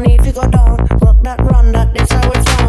If you need go down. Rock that, run that, that's how it's done.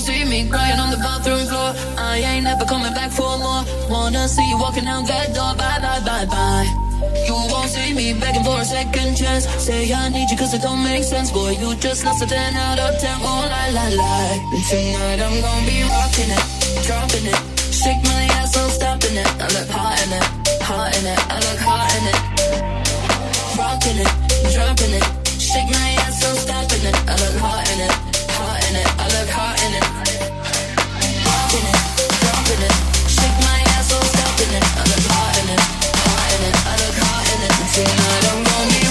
gon' see me crying on the bathroom floor. I ain't never coming back for more. Wanna see you walking out that door. Bye, bye, bye, bye. You won't see me begging for a second chance. Say I need you cause it don't make sense. Boy, you just lost a 10 out of 10. Oh, lie lie. la. Tonight I'm gonna be rocking it, dropping it. Shake my ass, I'm stopping it. I look hot in it, hot in it. I look hot in it. Rocking it, dropping it. Shake my ass, I'm stopping it. I look hot in it, hot in it. I look hot in it. I look hot in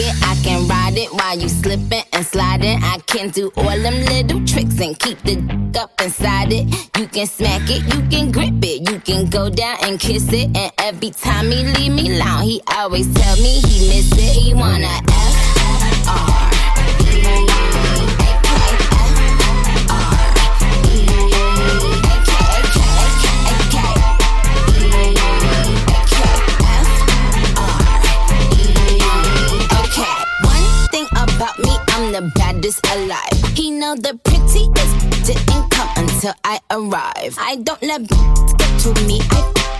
it I can ride it while you slipping and sliding. I can do all them little tricks and keep the d- up inside it. You can smack it, you can grip it, you can go down and kiss it. And every time he leave me alone, he always tell me he miss it. He wanna F R. The baddest alive. He know the prettiest didn't come until I arrive. I don't let get to me. I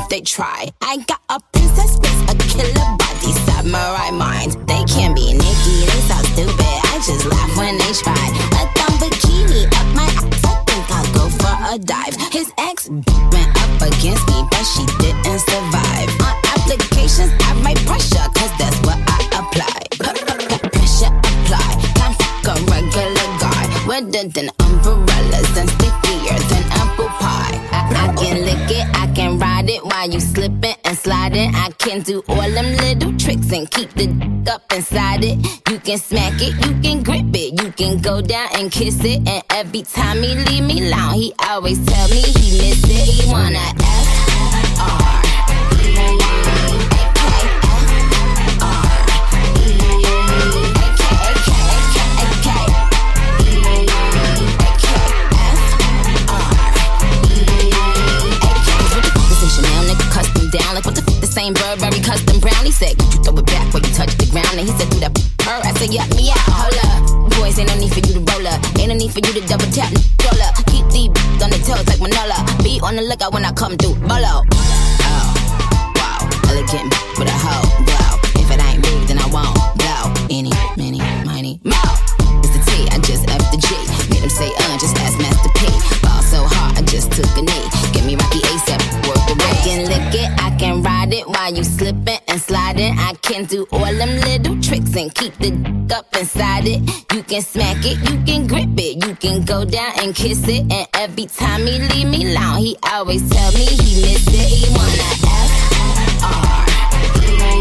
if they try. I got a princess face, a killer body, samurai mind. They can't be Nikki, they so stupid. I just laugh when they try. A thumb bikini up my ass. I think I'll go for a dive. His ex went up against me, but she do all them little tricks and keep the d- up inside it. You can smack it, you can grip it, you can go down and kiss it. And every time he leave me alone, he always tell me he miss it. He wanna F R. said, Could you throw it back when you touch the ground? And he said, Do that purr. I said, Yeah, me out. Hold up. Boys, ain't no need for you to roll up. Ain't no need for you to double tap. Roll up. Keep these on the toes like Manolo. Be on the lookout when I come through. Bolo. Oh, wow. Elegant with a hoe. Glow. If it ain't big, then I won't blow. Any, many, mighty, mo. It's the T, I just F the G. Made him say, uh, just ask Master P. Ball so hard, I just took a knee. Give me Rocky ASAP, work the way. I can lick it, I can ride it while you slipping sliding. I can do all them little tricks and keep the d- up inside it. You can smack it, you can grip it, you can go down and kiss it. And every time he leave me alone, he always tell me he miss it. He wanna F R.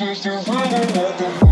She's the one that the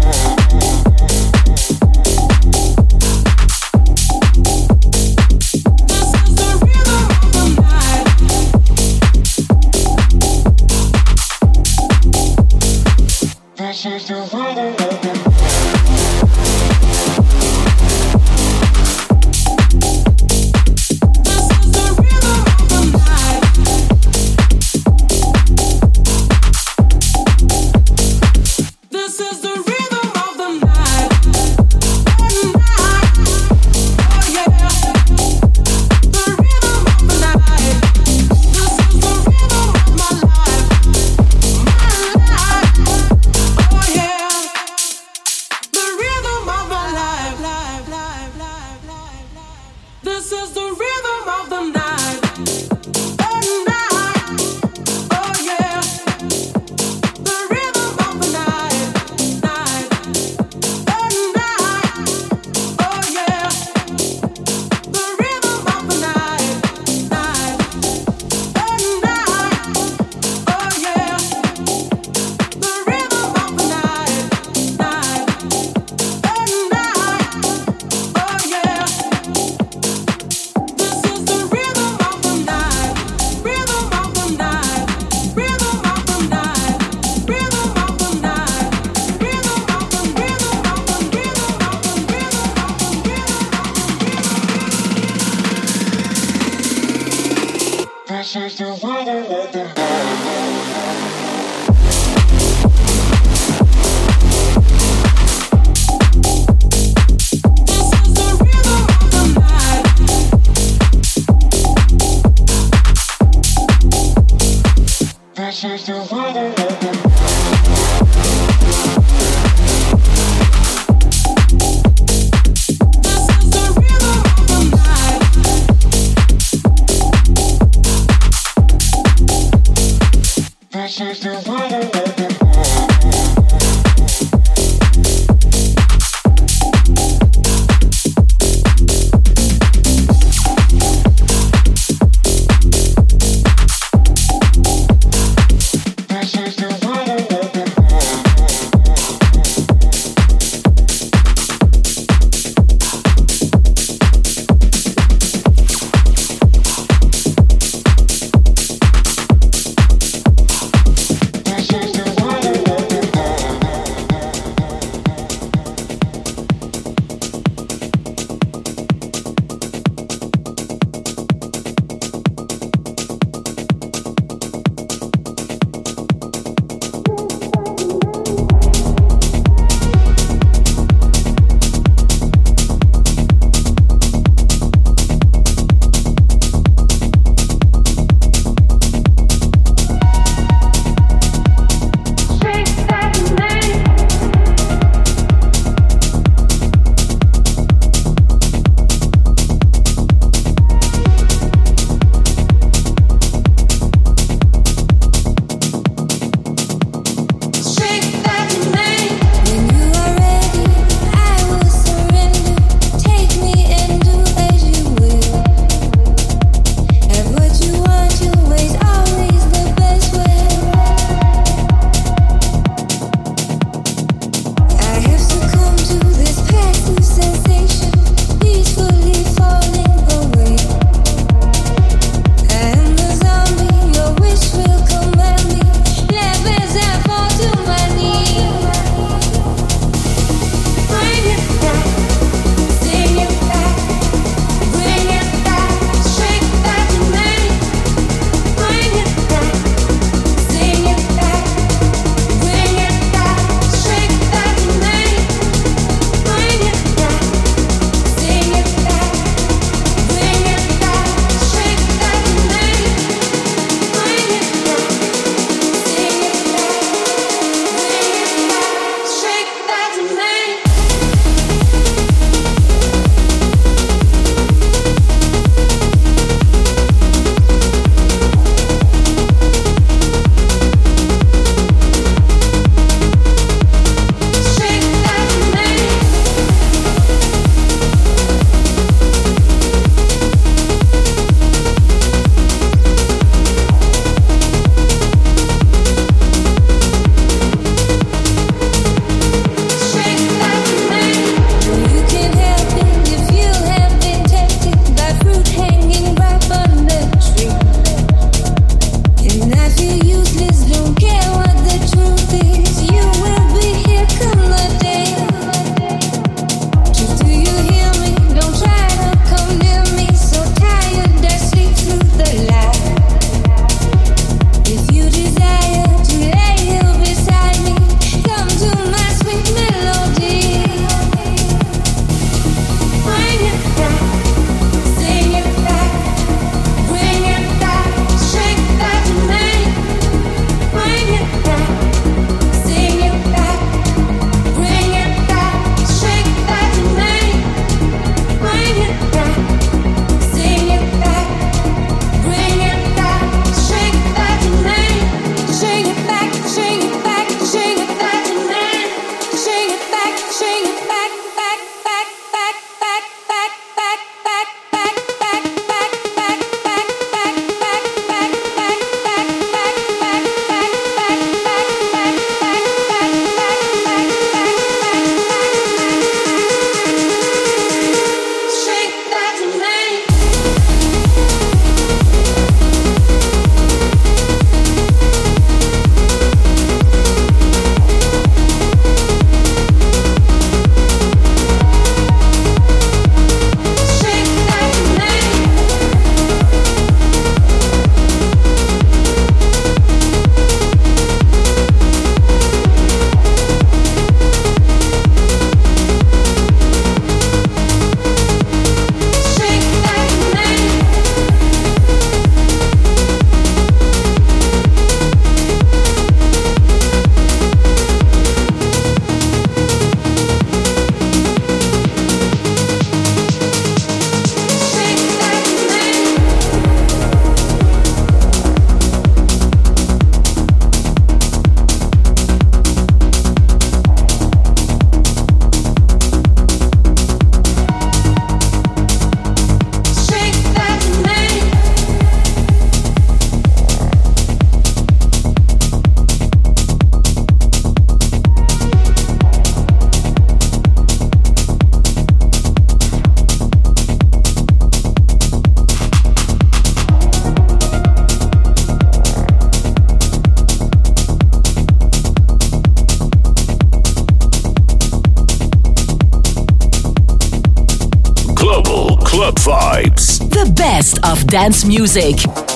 best of dance music.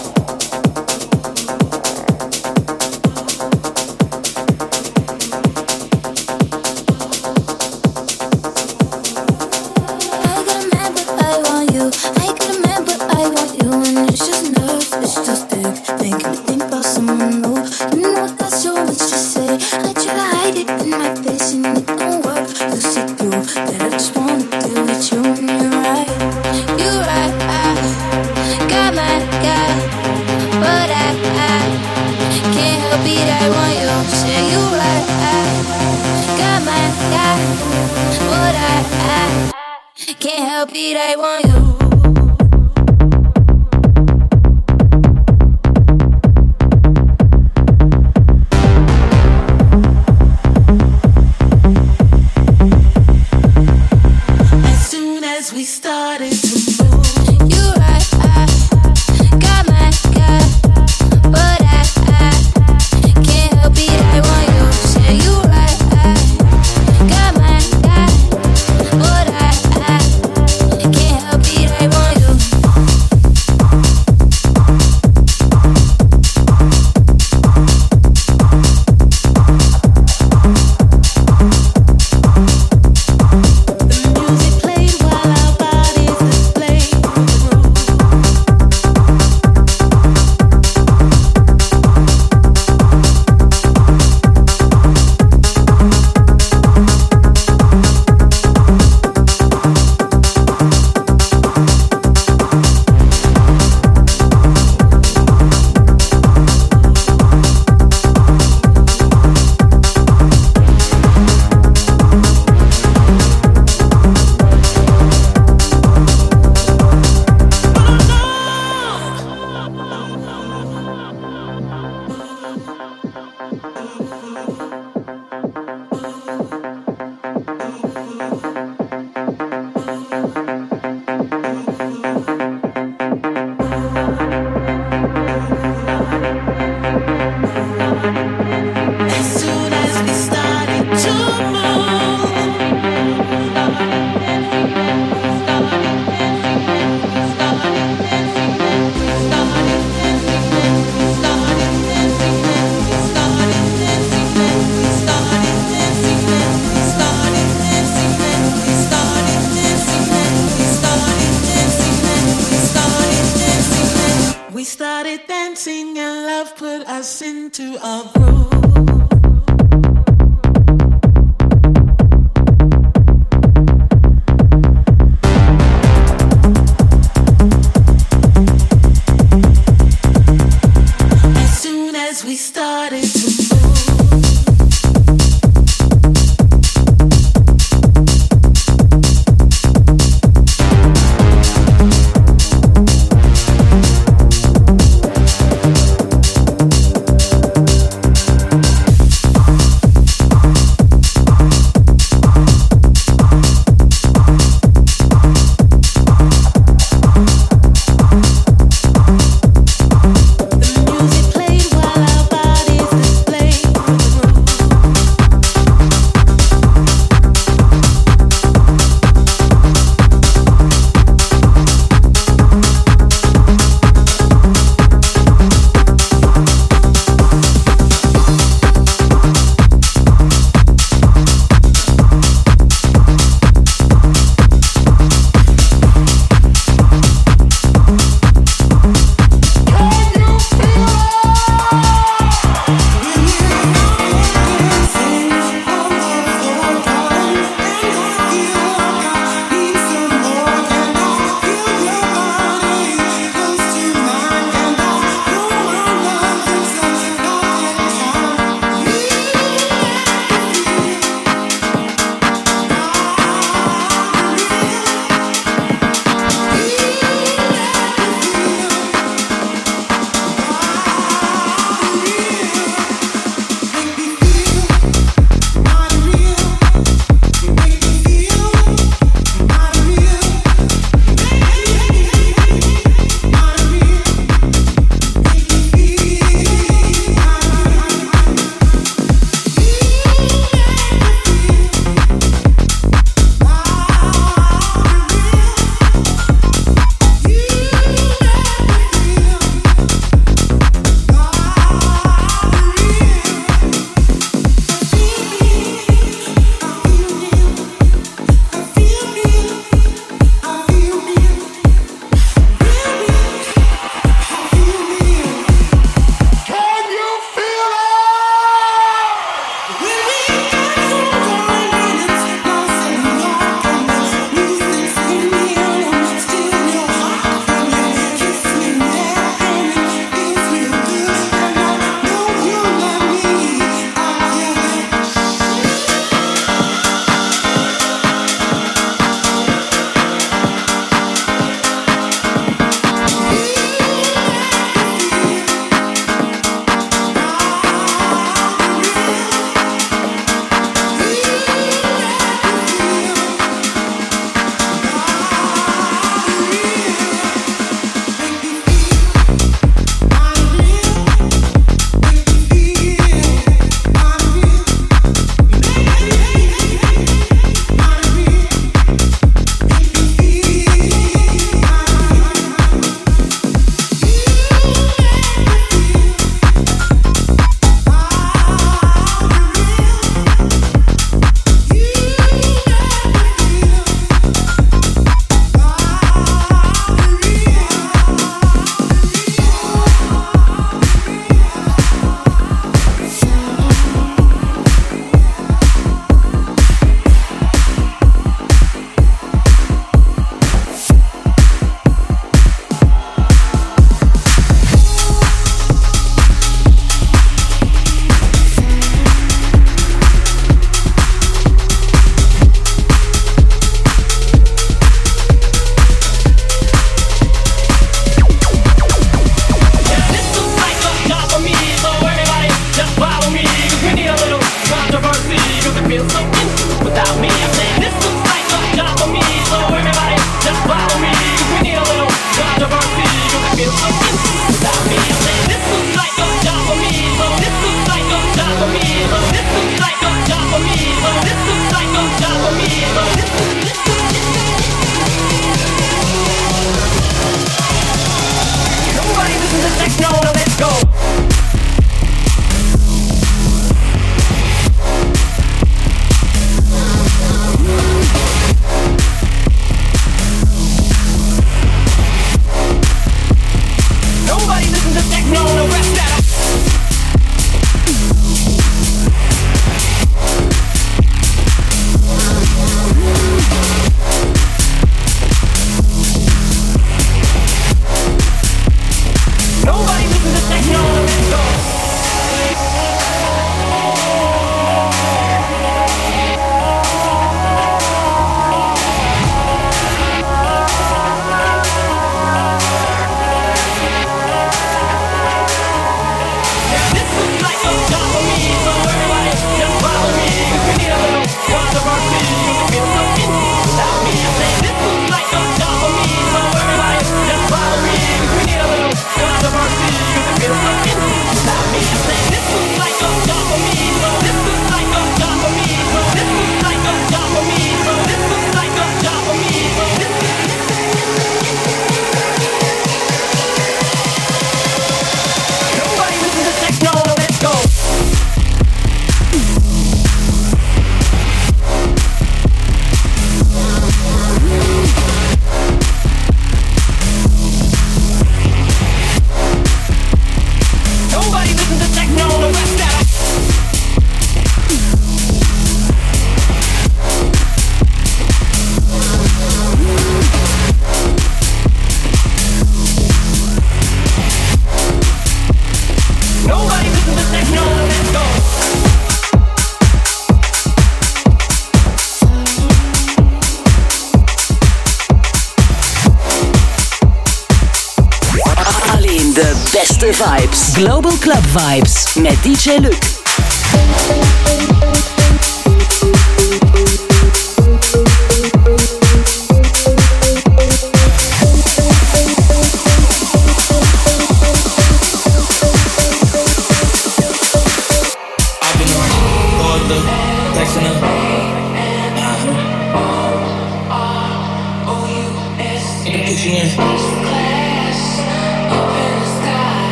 Vibes. Global Club Vibes met DJ Luke.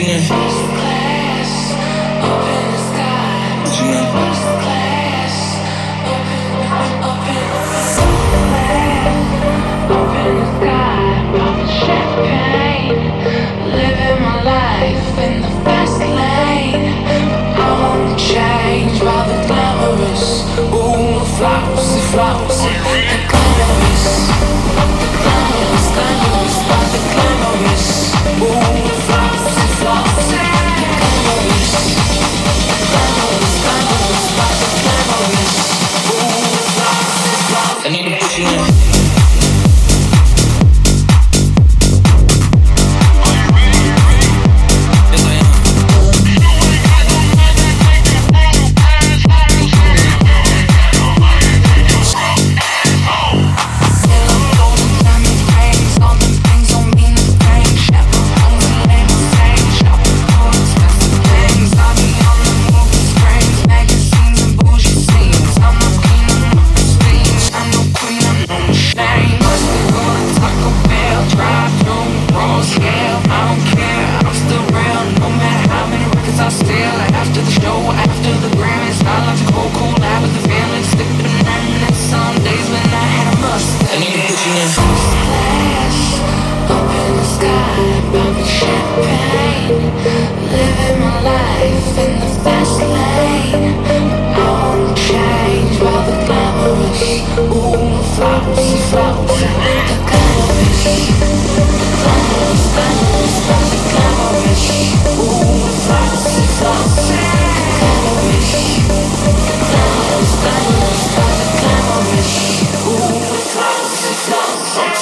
Lightning